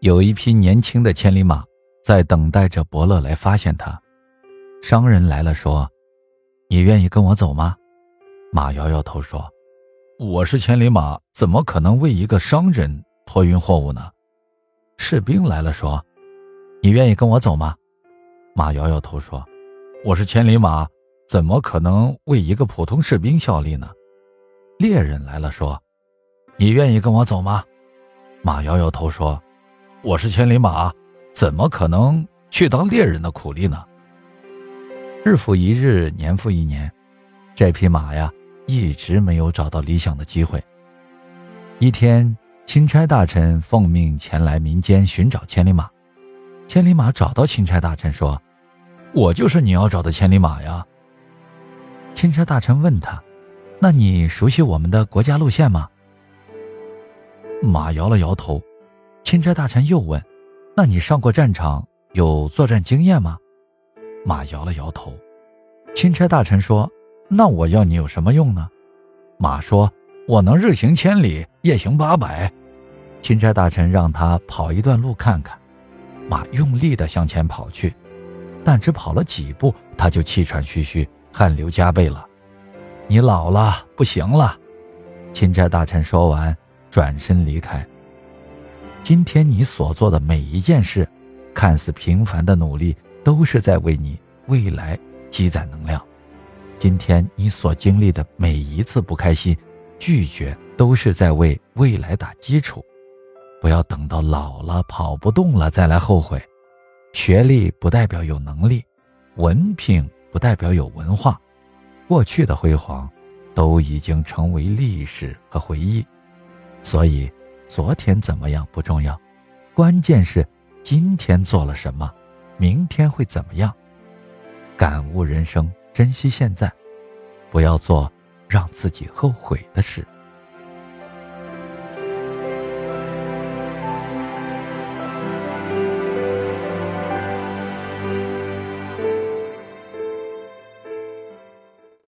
有一匹年轻的千里马在等待着伯乐来发现它。商人来了，说：“你愿意跟我走吗？”马摇摇头说：“我是千里马，怎么可能为一个商人托运货物呢？”士兵来了，说：“你愿意跟我走吗？”马摇摇头说：“我是千里马，怎么可能为一个普通士兵效力呢？”猎人来了，说：“你愿意跟我走吗？”马摇摇头说：“我是千里马，怎么可能去当猎人的苦力呢？”日复一日，年复一年，这匹马呀，一直没有找到理想的机会。一天，钦差大臣奉命前来民间寻找千里马。千里马找到钦差大臣，说：“我就是你要找的千里马呀。”钦差大臣问他。那你熟悉我们的国家路线吗？马摇了摇头。钦差大臣又问：“那你上过战场，有作战经验吗？”马摇了摇头。钦差大臣说：“那我要你有什么用呢？”马说：“我能日行千里，夜行八百。”钦差大臣让他跑一段路看看。马用力地向前跑去，但只跑了几步，他就气喘吁吁，汗流浃背了。你老了，不行了。钦差大臣说完，转身离开。今天你所做的每一件事，看似平凡的努力，都是在为你未来积攒能量。今天你所经历的每一次不开心、拒绝，都是在为未来打基础。不要等到老了跑不动了再来后悔。学历不代表有能力，文凭不代表有文化。过去的辉煌，都已经成为历史和回忆，所以昨天怎么样不重要，关键是今天做了什么，明天会怎么样。感悟人生，珍惜现在，不要做让自己后悔的事。